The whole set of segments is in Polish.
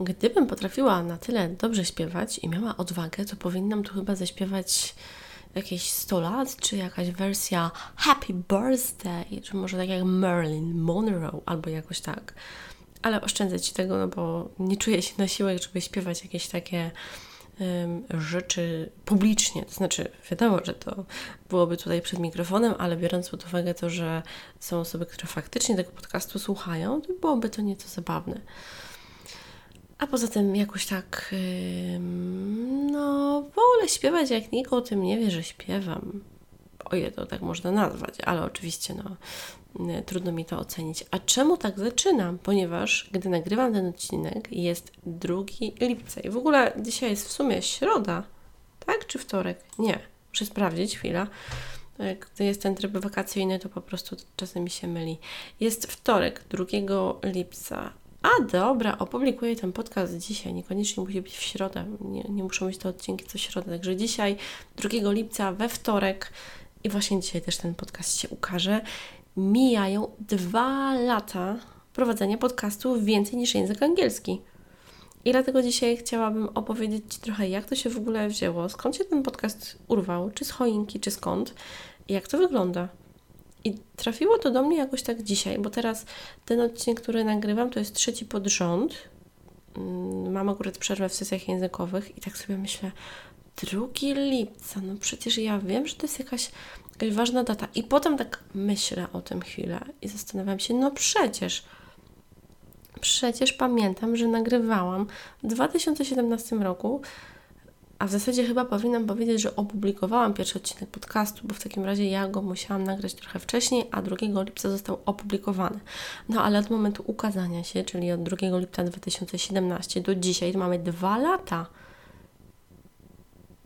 gdybym potrafiła na tyle dobrze śpiewać i miała odwagę, to powinnam tu chyba zaśpiewać jakieś 100 lat, czy jakaś wersja Happy Birthday, czy może tak jak Marilyn Monroe, albo jakoś tak. Ale oszczędzę Ci tego, no bo nie czuję się na siłę, żeby śpiewać jakieś takie rzeczy publicznie. To znaczy, wiadomo, że to byłoby tutaj przed mikrofonem, ale biorąc pod uwagę to, że są osoby, które faktycznie tego podcastu słuchają, to byłoby to nieco zabawne. A poza tym jakoś tak, no, wolę śpiewać, jak nikt o tym nie wie, że śpiewam. Oje, to tak można nazwać, ale oczywiście, no, trudno mi to ocenić. A czemu tak zaczynam? Ponieważ gdy nagrywam ten odcinek, jest 2 lipca i w ogóle dzisiaj jest w sumie środa, tak? Czy wtorek? Nie, muszę sprawdzić, chwila. Gdy jest ten tryb wakacyjny, to po prostu czasem mi się myli. Jest wtorek, 2 lipca, a dobra, opublikuję ten podcast dzisiaj, niekoniecznie musi być w środę, nie, nie muszą być to odcinki co środę, także dzisiaj, 2 lipca, we wtorek. I właśnie dzisiaj też ten podcast się ukaże, mijają dwa lata prowadzenia podcastu więcej niż język angielski. I dlatego dzisiaj chciałabym opowiedzieć Ci trochę, jak to się w ogóle wzięło, skąd się ten podcast urwał, czy z choinki, czy skąd, jak to wygląda. I trafiło to do mnie jakoś tak dzisiaj, bo teraz ten odcinek, który nagrywam, to jest trzeci pod rząd. Mm, mam akurat przerwę w sesjach językowych i tak sobie myślę, 2 lipca, no przecież ja wiem, że to jest jakaś, jakaś ważna data. I potem tak myślę o tym chwilę i zastanawiam się, no przecież, przecież pamiętam, że nagrywałam w 2017 roku a w zasadzie chyba powinnam powiedzieć, że opublikowałam pierwszy odcinek podcastu, bo w takim razie ja go musiałam nagrać trochę wcześniej, a 2 lipca został opublikowany. No ale od momentu ukazania się, czyli od 2 lipca 2017 do dzisiaj mamy dwa lata.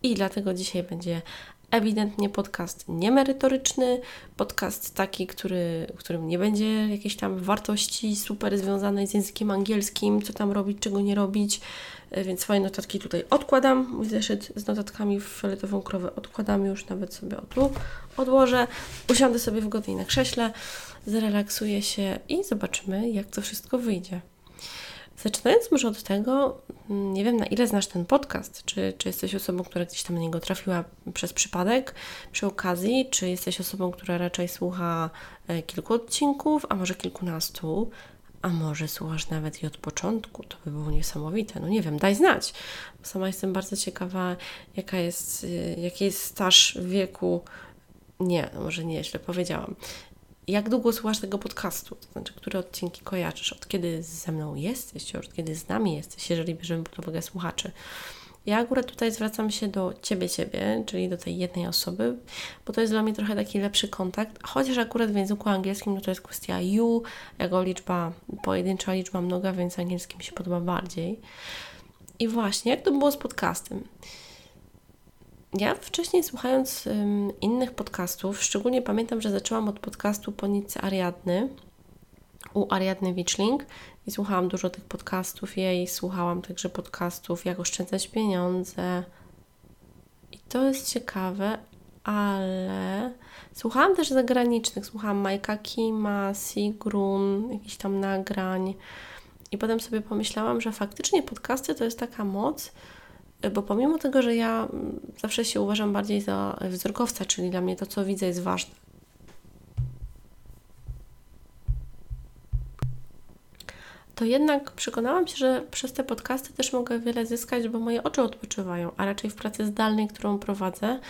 I dlatego dzisiaj będzie ewidentnie podcast niemerytoryczny, podcast taki, który, w którym nie będzie jakiejś tam wartości super związanej z językiem angielskim, co tam robić, czego nie robić, e, więc swoje notatki tutaj odkładam, mój zeszyt z notatkami w fioletową krowę odkładam już, nawet sobie o tu odłożę, usiądę sobie wygodniej na krześle, zrelaksuję się i zobaczymy, jak to wszystko wyjdzie. Zaczynając może od tego, mm, nie wiem na ile znasz ten podcast, czy, czy jesteś osobą, która gdzieś tam na niego trafiła przez przypadek, przy okazji, czy jesteś osobą, która raczej słucha e, kilku odcinków, a może kilkunastu, a może słuchasz nawet i od początku, to by było niesamowite. No nie wiem, daj znać. Sama jestem bardzo ciekawa, jaka jest, e, jaki jest staż wieku. Nie, no może nie, źle powiedziałam jak długo słuchasz tego podcastu? To znaczy, które odcinki kojarzysz? Od kiedy ze mną jesteś, od kiedy z nami jesteś, jeżeli bierzemy pod uwagę słuchaczy. Ja akurat tutaj zwracam się do Ciebie, Ciebie, czyli do tej jednej osoby, bo to jest dla mnie trochę taki lepszy kontakt, chociaż akurat w języku angielskim no to jest kwestia you, jako liczba, pojedyncza liczba mnoga, więc angielski mi się podoba bardziej. I właśnie, jak to było z podcastem? Ja wcześniej słuchając um, innych podcastów, szczególnie pamiętam, że zaczęłam od podcastu po nitce Ariadny u Ariadny Wiczling i słuchałam dużo tych podcastów jej, słuchałam także podcastów jak oszczędzać pieniądze. I to jest ciekawe, ale słuchałam też zagranicznych, słuchałam Majka Kima, Sigrun, jakichś tam nagrań. I potem sobie pomyślałam, że faktycznie podcasty to jest taka moc, bo pomimo tego, że ja mm, zawsze się uważam bardziej za wzrokowca, czyli dla mnie to, co widzę, jest ważne. To jednak przekonałam się, że przez te podcasty też mogę wiele zyskać, bo moje oczy odpoczywają, a raczej w pracy zdalnej, którą prowadzę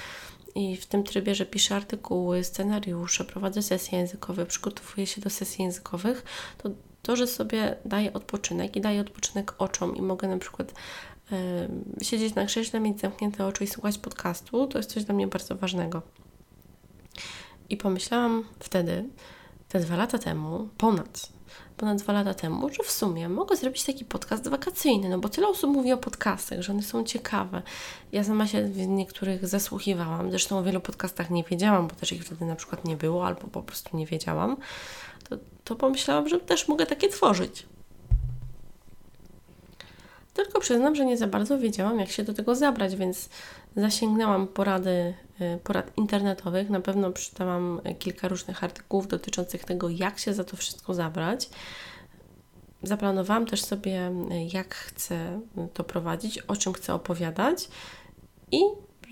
i w tym trybie, że piszę artykuły, scenariusze, prowadzę sesje językowe, przygotowuję się do sesji językowych, to to, że sobie daję odpoczynek i daję odpoczynek oczom i mogę na przykład siedzieć na krześle, mieć zamknięte oczy i słuchać podcastu, to jest coś dla mnie bardzo ważnego. I pomyślałam wtedy, te dwa lata temu, ponad, ponad dwa lata temu, że w sumie mogę zrobić taki podcast wakacyjny, no bo tyle osób mówi o podcastach, że one są ciekawe. Ja sama się w niektórych zasłuchiwałam, zresztą o wielu podcastach nie wiedziałam, bo też ich wtedy na przykład nie było, albo po prostu nie wiedziałam. To, to pomyślałam, że też mogę takie tworzyć. Tylko przyznam, że nie za bardzo wiedziałam, jak się do tego zabrać, więc zasięgnęłam porady, y, porad internetowych. Na pewno przeczytałam kilka różnych artykułów dotyczących tego, jak się za to wszystko zabrać. Zaplanowałam też sobie, jak chcę to prowadzić, o czym chcę opowiadać i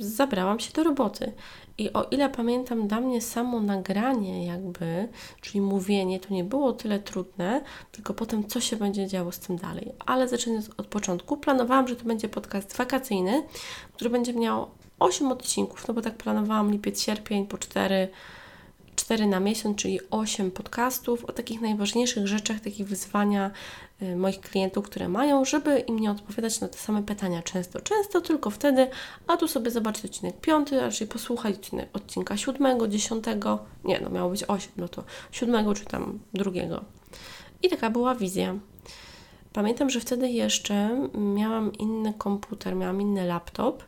zabrałam się do roboty. I o ile pamiętam, dla mnie samo nagranie, jakby, czyli mówienie, to nie było tyle trudne, tylko potem co się będzie działo z tym dalej. Ale zaczynając od początku, planowałam, że to będzie podcast wakacyjny, który będzie miał 8 odcinków, no bo tak planowałam lipiec, sierpień po 4 4 na miesiąc, czyli 8 podcastów o takich najważniejszych rzeczach, takich wyzwania y, moich klientów, które mają, żeby im nie odpowiadać na te same pytania często. Często tylko wtedy, a tu sobie zobaczyć odcinek 5, raczej posłuchać odcinka 7, 10, nie, no miało być 8, no to 7 czy tam drugiego. I taka była wizja. Pamiętam, że wtedy jeszcze miałam inny komputer, miałam inny laptop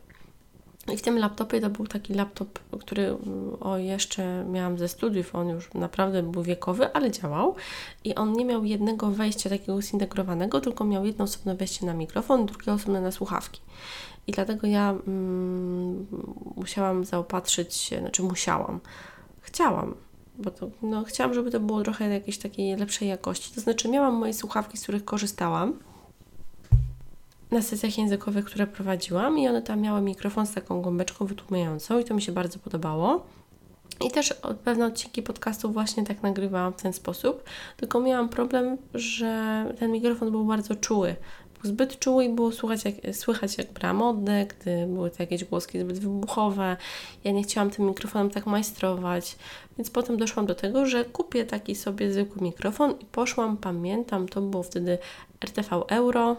i w tym laptopie to był taki laptop, który mm, o jeszcze miałam ze studiów, on już naprawdę był wiekowy, ale działał i on nie miał jednego wejścia takiego zintegrowanego, tylko miał jedno osobne wejście na mikrofon, drugie osobne na słuchawki. I dlatego ja mm, musiałam zaopatrzyć się, znaczy musiałam, chciałam, bo to, no, chciałam, żeby to było trochę jakiejś takiej lepszej jakości. To znaczy miałam moje słuchawki, z których korzystałam, na sesjach językowych, które prowadziłam i one tam miały mikrofon z taką gąbeczką wytłumiającą i to mi się bardzo podobało. I też pewne odcinki podcastów właśnie tak nagrywałam w ten sposób, tylko miałam problem, że ten mikrofon był bardzo czuły. Był zbyt czuły i było jak, słychać jak brałam oddech, gdy były to jakieś głoski zbyt wybuchowe. Ja nie chciałam tym mikrofonem tak majstrować, więc potem doszłam do tego, że kupię taki sobie zwykły mikrofon i poszłam, pamiętam, to było wtedy RTV Euro,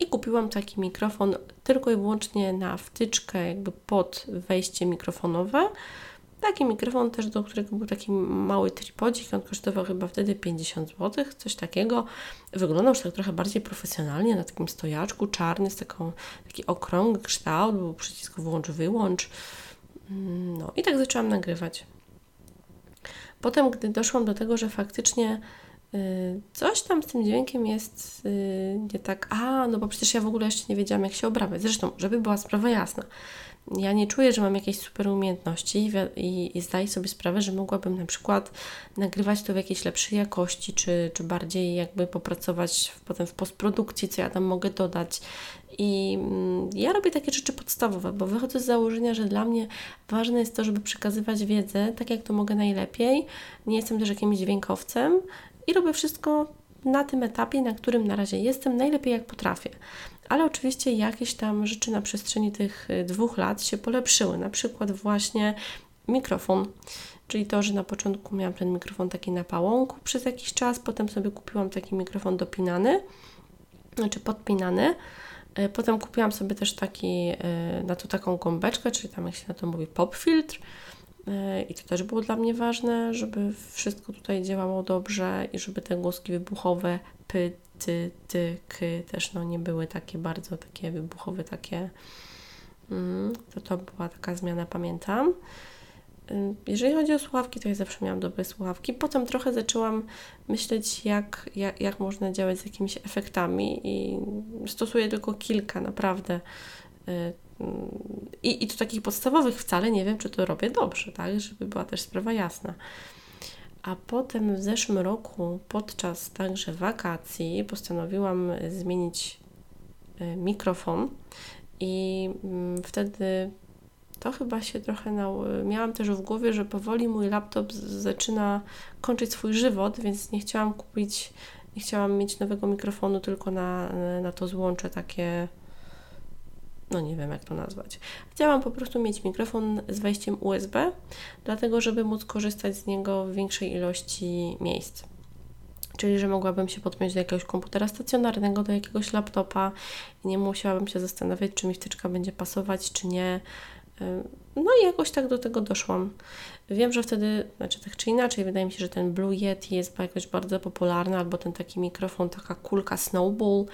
i kupiłam taki mikrofon tylko i wyłącznie na wtyczkę, jakby pod wejście mikrofonowe. Taki mikrofon też, do którego był taki mały tripodzik, on kosztował chyba wtedy 50 zł, coś takiego. Wyglądał już tak trochę bardziej profesjonalnie, na takim stojaczku, czarny, z taką, taki okrągły kształt, był przycisk włącz, wyłącz. Mm, no i tak zaczęłam nagrywać. Potem, gdy doszłam do tego, że faktycznie coś tam z tym dźwiękiem jest y, nie tak, a no bo przecież ja w ogóle jeszcze nie wiedziałam, jak się obrabiać. Zresztą, żeby była sprawa jasna, ja nie czuję, że mam jakieś super umiejętności i, i zdaję sobie sprawę, że mogłabym na przykład nagrywać to w jakiejś lepszej jakości, czy, czy bardziej jakby popracować w, potem w postprodukcji, co ja tam mogę dodać. I mm, ja robię takie rzeczy podstawowe, bo wychodzę z założenia, że dla mnie ważne jest to, żeby przekazywać wiedzę tak, jak to mogę najlepiej. Nie jestem też jakimś dźwiękowcem, i robię wszystko na tym etapie, na którym na razie jestem, najlepiej jak potrafię. Ale oczywiście jakieś tam rzeczy na przestrzeni tych y, dwóch lat się polepszyły. Na przykład właśnie mikrofon, czyli to, że na początku miałam ten mikrofon taki na pałąku przez jakiś czas, potem sobie kupiłam taki mikrofon dopinany, znaczy podpinany. Y, potem kupiłam sobie też taki, y, na to taką gąbeczkę, czyli tam jak się na to mówi pop filtr I to też było dla mnie ważne, żeby wszystko tutaj działało dobrze i żeby te głoski wybuchowe, py, ty, ty, ky też no, nie były takie bardzo takie wybuchowe, takie. Mm, to to była taka zmiana, pamiętam. E, jeżeli chodzi o słuchawki, to ja zawsze miałam dobre słuchawki. Potem trochę zaczęłam myśleć, jak, jak, jak można działać z jakimiś efektami i stosuję tylko kilka, naprawdę e, i, I to takich podstawowych wcale nie wiem, czy to robię dobrze, tak? Żeby była też sprawa jasna. A potem w zeszłym roku, podczas także wakacji, postanowiłam zmienić e, mikrofon i mm, wtedy to chyba się trochę nał... miałam też w głowie, że powoli mój laptop zaczyna kończyć swój żywot, więc nie chciałam kupić, nie chciałam mieć nowego mikrofonu tylko na, na to złącze takie no nie wiem jak to nazwać. Chciałam po prostu mieć mikrofon z wejściem USB, dlatego żeby móc korzystać z niego w większej ilości miejsc. Czyli, że mogłabym się podpiąć do jakiegoś komputera stacjonarnego, do jakiegoś laptopa i nie musiałabym się zastanawiać, czy mi wtyczka będzie pasować, czy nie. No i jakoś tak do tego doszłam. Wiem, że wtedy, znaczy tak czy inaczej, wydaje mi się, że ten Blue Yeti jest jakoś bardzo popularny, albo ten taki mikrofon, taka kulka Snowball,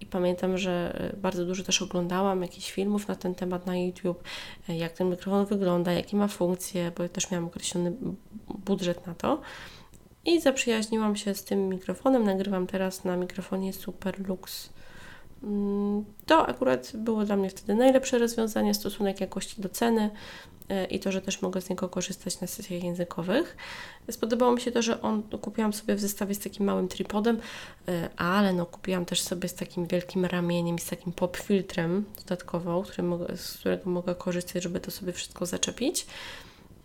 i pamiętam, że e, bardzo dużo też oglądałam jakichś filmów na ten temat na YouTube, e, jak ten mikrofon wygląda, jakie ma funkcje, bo ja też miałam określony budżet na to. I zaprzyjaźniłam się z tym mikrofonem. Nagrywam teraz na mikrofonie Superlux to akurat było dla mnie wtedy najlepsze rozwiązanie, stosunek jakości do ceny e, i to, że też mogę z niego korzystać na sesjach językowych. Spodobało mi się to, że on kupiłam sobie w zestawie z takim małym tripodem, e, ale no kupiłam też sobie z takim wielkim ramieniem z takim pop filtrem dodatkowo, który mogę, z którego mogę korzystać, żeby to sobie wszystko zaczepić.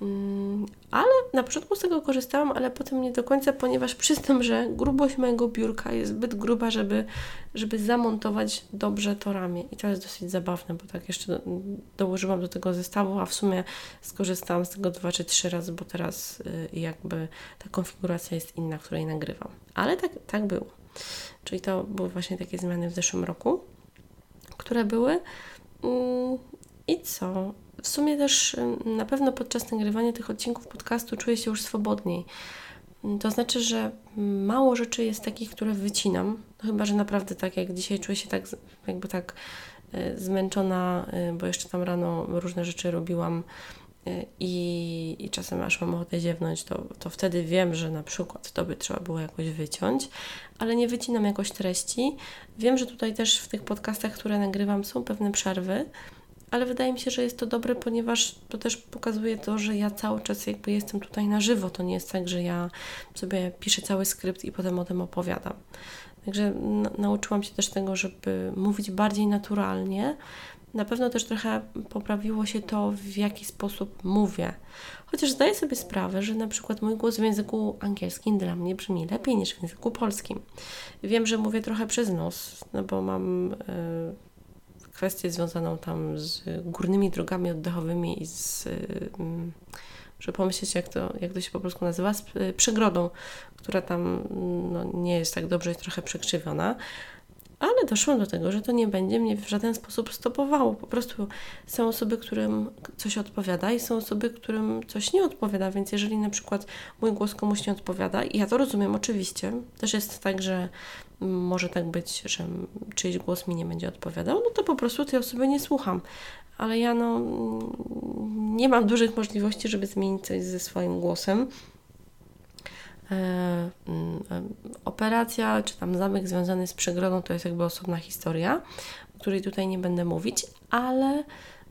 Mm, ale na początku z tego korzystałam, ale potem nie do końca, ponieważ przyznam, że grubość mojego biurka jest zbyt gruba, żeby, żeby zamontować dobrze to ramię. I to jest dosyć zabawne, bo tak jeszcze do, dołożyłam do tego zestawu, a w sumie skorzystałam z tego dwa czy trzy razy, bo teraz y, jakby ta konfiguracja jest inna, której nagrywam. Ale tak, tak było. Czyli to były właśnie takie zmiany w zeszłym roku, które były. Mm, I co? W sumie też na pewno podczas nagrywania tych odcinków podcastu czuję się już swobodniej. To znaczy, że mało rzeczy jest takich, które wycinam. No chyba, że naprawdę tak jak dzisiaj czuję się tak jakby tak e, zmęczona, e, bo jeszcze tam rano różne rzeczy robiłam e, i, i czasem aż mam ochotę ziewnąć, to, to wtedy wiem, że na przykład to by trzeba było jakoś wyciąć, ale nie wycinam jakoś treści. Wiem, że tutaj też w tych podcastach, które nagrywam są pewne przerwy, ale wydaje mi się, że jest to dobre, ponieważ to też pokazuje to, że ja cały czas jakby jestem tutaj na żywo. To nie jest tak, że ja sobie piszę cały skrypt i potem o tym opowiadam. Także nauczyłam się też tego, żeby mówić bardziej naturalnie. Na pewno też trochę poprawiło się to, w jaki sposób mówię. Chociaż zdaję sobie sprawę, że na przykład mój głos w języku angielskim dla mnie brzmi lepiej niż w języku polskim. Wiem, że mówię trochę przez nos, no bo mam. Yy, kwestię związaną tam z górnymi drogami oddechowymi i z, muszę pomyśleć jak to, jak to się po polsku nazywa, z y, przegrodą, która tam no, nie jest tak dobrze, jest trochę przekrzywiona. Ale doszłam do tego, że to nie będzie mnie w żaden sposób stopowało. Po prostu są osoby, którym coś odpowiada i są osoby, którym coś nie odpowiada, więc jeżeli na przykład mój głos komuś nie odpowiada, i ja to rozumiem oczywiście, też jest tak, że może tak być, że czyjś głos mi nie będzie odpowiadał, no to po prostu tej osoby nie słucham. Ale ja no, nie mam dużych możliwości, żeby zmienić coś ze swoim głosem. E, mm, e, operacja, czy tam zamek związany z przegrodą to jest jakby osobna historia, o której tutaj nie będę mówić, ale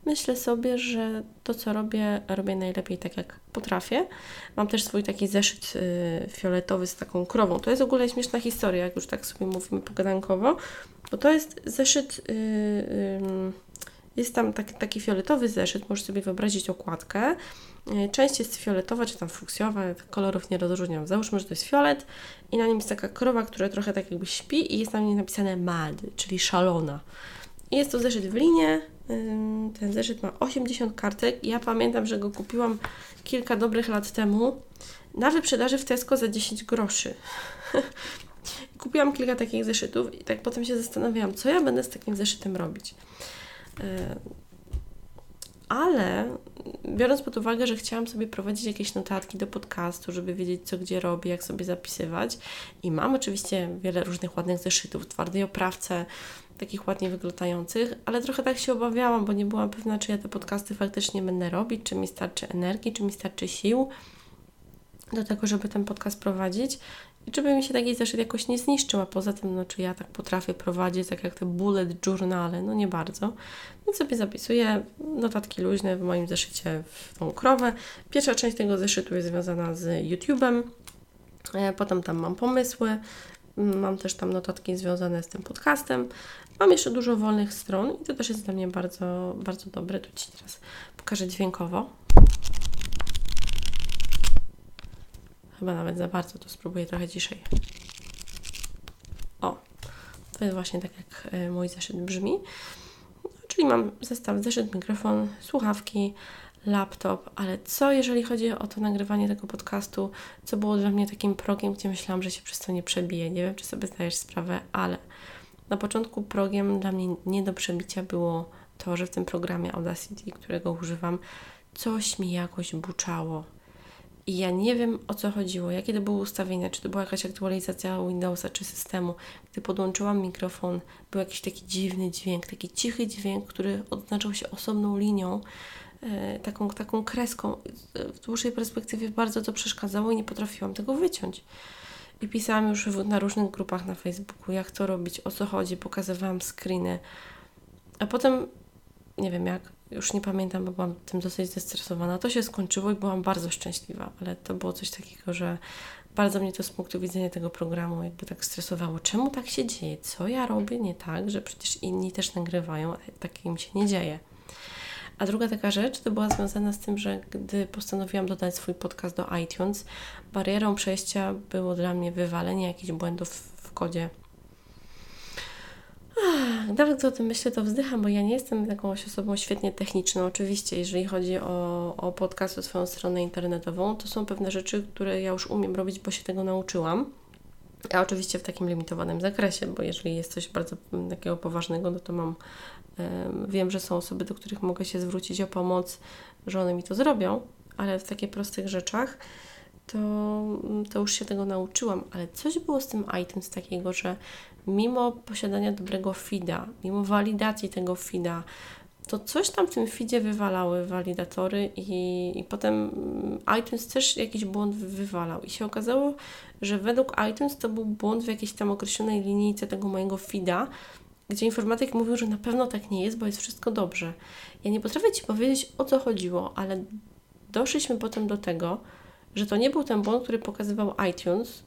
myślę sobie, że to, co robię, robię najlepiej tak, jak potrafię. Mam też swój taki zeszyt y, fioletowy z taką krową. To jest w ogóle śmieszna historia, jak już tak sobie mówimy pogadankowo, bo to jest zeszyt, y, jest tam taki, taki fioletowy zeszyt, możesz sobie wyobrazić okładkę. Y, część jest fioletowa, czy tam fuksjowa, kolorów nie rozróżniam. Załóżmy, że to jest fiolet i na nim jest taka krowa, która trochę tak jakby śpi i jest na niej napisane mad, czyli szalona. Jest to zeszyt w linie. Ten zeszyt ma 80 kartek. Ja pamiętam, że go kupiłam kilka dobrych lat temu na wyprzedaży w Tesco za 10 groszy. Kupiłam kilka takich zeszytów i tak potem się zastanawiałam, co ja będę z takim zeszytem robić. Ale biorąc pod uwagę, że chciałam sobie prowadzić jakieś notatki do podcastu, żeby wiedzieć, co gdzie robię, jak sobie zapisywać, i mam oczywiście wiele różnych ładnych zeszytów twardej oprawce, takich ładnie wyglądających, ale trochę tak się obawiałam, bo nie byłam pewna, czy ja te podcasty faktycznie będę robić, czy mi starczy energii, czy mi starczy sił do tego, żeby ten podcast prowadzić żeby mi się taki zeszyt jakoś nie zniszczył, a poza tym, no czy ja tak potrafię prowadzić, tak jak te bullet journale, no nie bardzo. Więc sobie zapisuję notatki luźne w moim zeszycie w tą krowę. Pierwsza część tego zeszytu jest związana z YouTube'em, e, potem tam mam pomysły, Mam też tam notatki związane z tym podcastem. Mam jeszcze dużo wolnych stron i to też jest dla mnie bardzo, bardzo dobre. Tu Ci teraz pokażę dźwiękowo. Chyba nawet za bardzo, to spróbuję trochę ciszej. O, to jest właśnie tak jak e, mój zeszyt brzmi. Czyli mam zestaw zeszyt, mikrofon, słuchawki, laptop, ale co jeżeli chodzi o to nagrywanie tego podcastu, co było dla mnie takim progiem, gdzie myślałam, że się przez to nie przebije. Nie wiem, czy sobie zdajesz sprawę, ale na początku progiem dla mnie nie do przebicia było to, że w tym programie Audacity, którego używam, coś mi jakoś buczało. I ja nie wiem o co chodziło, jakie to były ustawienia, czy to była jakaś aktualizacja Windowsa czy systemu. Gdy podłączyłam mikrofon, był jakiś taki dziwny dźwięk, taki cichy dźwięk, który odznaczał się osobną linią, E, taką, taką kreską. W dłuższej perspektywie bardzo to przeszkadzało i nie potrafiłam tego wyciąć. I pisałam już na różnych grupach na Facebooku, jak to robić, o co chodzi, pokazywałam screeny. A potem, nie wiem jak, już nie pamiętam, bo byłam tym dosyć zestresowana. To się skończyło i byłam bardzo szczęśliwa, ale to było coś takiego, że bardzo mnie to z punktu widzenia tego programu jakby tak stresowało. Czemu tak się dzieje? Co ja robię nie tak, że przecież inni też nagrywają, a tak im się nie dzieje. A druga taka rzecz to była związana z tym, że gdy postanowiłam dodać swój podcast do iTunes, barierą przejścia było dla mnie wywalenie jakichś błędów w kodzie. Nawet o tym myślę, to wzdycham, bo ja nie jestem taką osobą świetnie techniczną. Oczywiście, jeżeli chodzi o, o podcast, o swoją stronę internetową, to są pewne rzeczy, które ja już umiem robić, bo się tego nauczyłam. A oczywiście w takim limitowanym zakresie, bo jeżeli jest coś bardzo takiego poważnego, no to mam Wiem, że są osoby, do których mogę się zwrócić o pomoc, że one mi to zrobią, ale w takich prostych rzeczach to, to już się tego nauczyłam. Ale coś było z tym iTunes takiego, że mimo posiadania dobrego feeda, mimo walidacji tego feeda, to coś tam w tym feedzie wywalały walidatory i, i potem iTunes też jakiś błąd wywalał. I się okazało, że według iTunes to był błąd w jakiejś tam określonej linijce tego mojego feeda, gdzie informatyk mówił, że na pewno tak nie jest, bo jest wszystko dobrze. Ja nie potrafię Ci powiedzieć, o co chodziło, ale doszliśmy potem do tego, że to nie był ten błąd, który pokazywał iTunes,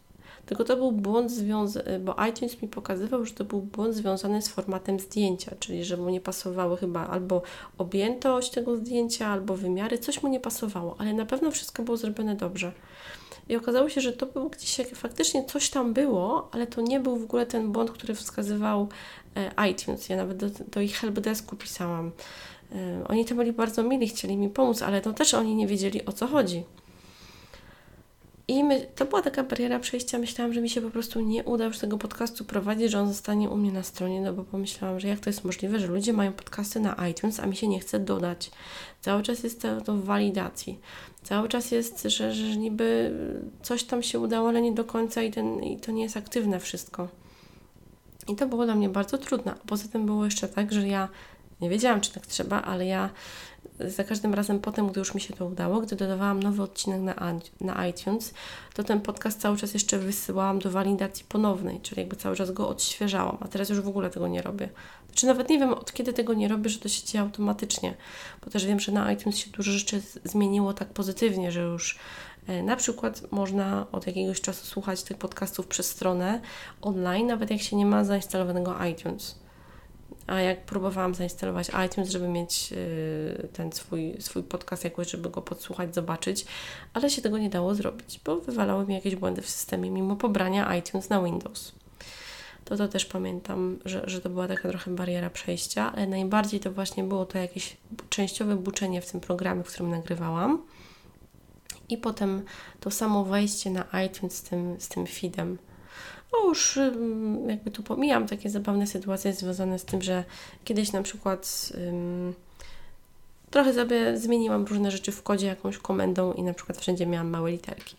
tylko to był błąd związany, bo iTunes mi pokazywał, że to był błąd związany z formatem zdjęcia, czyli że mu nie pasowały chyba albo objętość tego zdjęcia, albo wymiary, coś mu nie pasowało, ale na pewno wszystko było zrobione dobrze. I okazało się, że to był gdzieś faktycznie coś tam było, ale to nie był w ogóle ten błąd, który wskazywał e, iTunes. Ja nawet do, do ich helpdesku pisałam. E, oni to byli bardzo mili, chcieli mi pomóc, ale to też oni nie wiedzieli o co chodzi. I my, to była taka bariera przejścia. Myślałam, że mi się po prostu nie uda już tego podcastu prowadzić, że on zostanie u mnie na stronie, no bo pomyślałam, że jak to jest możliwe, że ludzie mają podcasty na iTunes, a mi się nie chce dodać. Cały czas jest to, to w walidacji. Cały czas jest, że, że niby coś tam się udało, ale nie do końca i, ten, i to nie jest aktywne wszystko. I to było dla mnie bardzo trudne. Poza tym było jeszcze tak, że ja nie wiedziałam, czy tak trzeba, ale ja za każdym razem potem, gdy już mi się to udało, gdy dodawałam nowy odcinek na, na iTunes, to ten podcast cały czas jeszcze wysyłałam do walidacji ponownej, czyli jakby cały czas go odświeżałam, a teraz już w ogóle tego nie robię. Znaczy nawet nie wiem od kiedy tego nie robię, że to się dzieje automatycznie, bo też wiem, że na iTunes się dużo rzeczy zmieniło tak pozytywnie, że już e, na przykład można od jakiegoś czasu słuchać tych podcastów przez stronę online, nawet jak się nie ma zainstalowanego iTunes. A jak próbowałam zainstalować iTunes, żeby mieć y, ten swój, swój podcast jakoś, żeby go podsłuchać, zobaczyć, ale się tego nie dało zrobić, bo wywalały mi jakieś błędy w systemie mimo pobrania iTunes na Windows. To to też pamiętam, że, że to była taka trochę bariera przejścia, ale najbardziej to właśnie było to jakieś częściowe buczenie w tym programie, w którym nagrywałam. I potem to samo wejście na iTunes z tym, z tym feedem no już jakby tu pomijam takie zabawne sytuacje związane z tym, że kiedyś na przykład um, trochę sobie zmieniłam różne rzeczy w kodzie jakąś komendą i na przykład wszędzie miałam małe literki.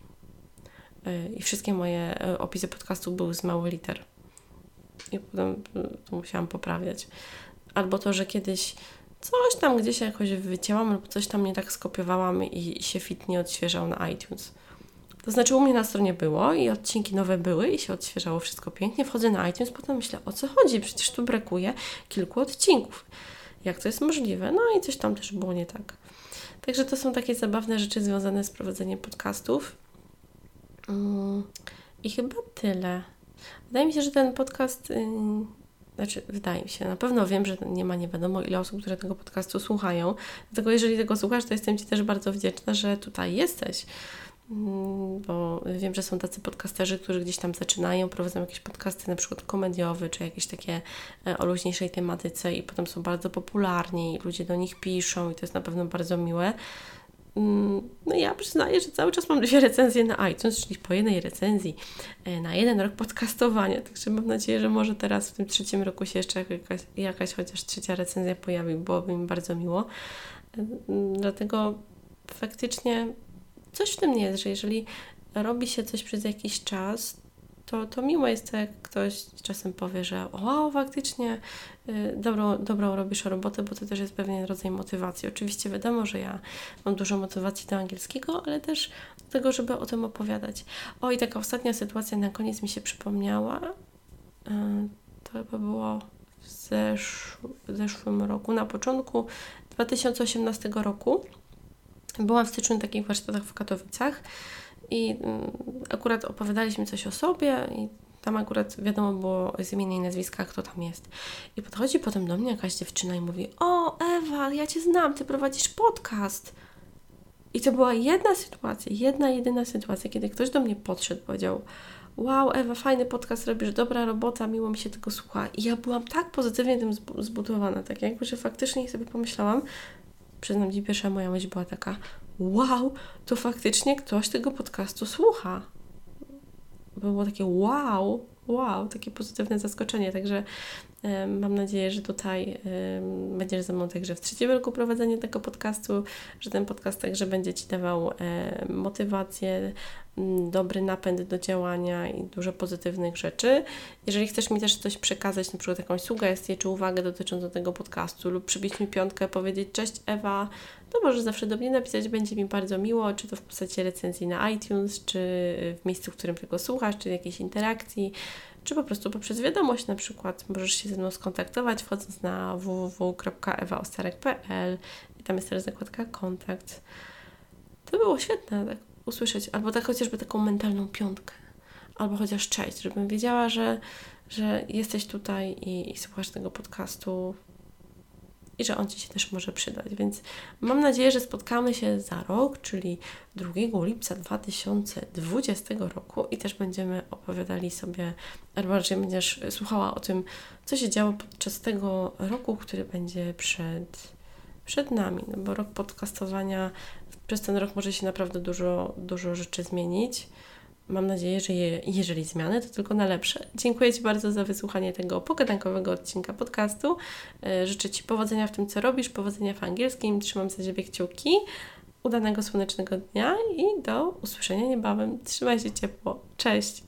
Yy, I wszystkie moje e, opisy podcastów były z małych liter. I potem e, to musiałam poprawiać. Albo to, że kiedyś coś tam gdzieś jakoś wycięłam, albo coś tam nie tak skopiowałam i, i się fit nie odświeżał na iTunes. To znaczy u mnie na stronie było i odcinki nowe były i się odświeżało wszystko pięknie. Wchodzę na iTunes, potem myślę, o co chodzi? Przecież tu brakuje kilku odcinków. Jak to jest możliwe? No i coś tam też było nie tak. Także to są takie zabawne rzeczy związane z prowadzeniem podcastów. Mm, I chyba tyle. Wydaje mi się, że ten podcast, yy, znaczy wydaje mi się, na pewno wiem, że nie ma nie wiadomo ile osób, które tego podcastu słuchają. Dlatego jeżeli tego słuchasz, to jestem Ci też bardzo wdzięczna, że tutaj jesteś. Mm, bo wiem, że są tacy podcasterzy, którzy gdzieś tam zaczynają, prowadzą jakieś podcasty na przykład komediowe, czy jakieś takie e, o luźniejszej tematyce i potem są bardzo popularni i ludzie do nich piszą i to jest na pewno bardzo miłe. Mm, no ja przyznaję, że cały czas mam dwie recenzje na iTunes, czyli po jednej recenzji e, na jeden rok podcastowania, także mam nadzieję, że może teraz w tym trzecim roku się jeszcze jakaś, jakaś chociaż trzecia recenzja pojawi, byłoby mi bardzo miło. E, dlatego faktycznie coś w tym jest, że jeżeli robi się coś przez jakiś czas, to, to miło jest jak ktoś czasem powie, że wow, faktycznie y, dobrą, dobrą robisz robotę, bo to też jest pewien rodzaj motywacji. Oczywiście wiadomo, że ja mam dużo motywacji do angielskiego, ale też do tego, żeby o tym opowiadać. O, i taka ostatnia sytuacja na koniec mi się przypomniała. Y, to chyba było w, zesz w zeszłym roku, na początku 2018 roku. Byłam w styczniu na takich warsztatach w Katowicach i mm, akurat opowiadaliśmy coś o sobie i tam akurat wiadomo było z imienia i nazwiska, kto tam jest. I podchodzi potem do mnie jakaś dziewczyna i mówi: O, Ewa, ja cię znam, ty prowadzisz podcast. I to była jedna sytuacja, jedna, jedyna sytuacja, kiedy ktoś do mnie podszedł, powiedział: Wow, Ewa, fajny podcast robisz, dobra robota, miło mi się tego słucha. I ja byłam tak pozytywnie tym zbudowana, tak jakby, że faktycznie sobie pomyślałam, przyznam Ci, pierwsza moja myśl była taka, wow, to faktycznie ktoś tego podcastu słucha. Było takie wow, wow, takie pozytywne zaskoczenie, także Mam nadzieję, że tutaj będziesz ze mną także w trzecim roku prowadzenia tego podcastu, że ten podcast także będzie Ci dawał motywację, dobry napęd do działania i dużo pozytywnych rzeczy. Jeżeli chcesz mi też coś przekazać, na przykład jakąś sugestię czy uwagę dotyczącą tego podcastu lub przybić mi piątkę, powiedzieć cześć Ewa, to możesz zawsze do mnie napisać, będzie mi bardzo miło, czy to w postaci recenzji na iTunes, czy w miejscu, w którym tego słuchasz, czy jakiejś interakcji czy po prostu poprzez wiadomość na przykład możesz się ze mną skontaktować wchodząc na www.ewaostarek.pl i tam jest też zakładka kontakt. To było świetne tak usłyszeć, albo tak chociażby taką mentalną piątkę, albo chociaż cześć, żebym wiedziała, że, że jesteś tutaj i, i słuchasz tego podcastu i że on Ci się też może przydać. Więc mam nadzieję, że spotkamy się za rok, czyli 2 lipca 2020 roku i też będziemy opowiadali sobie, albo raczej będziesz słuchała o tym, co się działo podczas tego roku, który będzie przed, przed nami. No bo rok podcastowania, przez ten rok może się naprawdę dużo, dużo rzeczy zmienić. Mam nadzieję, że je, jeżeli zmiany, to tylko na lepsze. Dziękuję Ci bardzo za wysłuchanie tego pogadankowego odcinka podcastu. E, życzę Ci powodzenia w tym, co robisz, powodzenia w angielskim. Trzymam za Ciebie kciuki. Udanego słonecznego dnia i do usłyszenia niebawem. Trzymaj się ciepło. Cześć!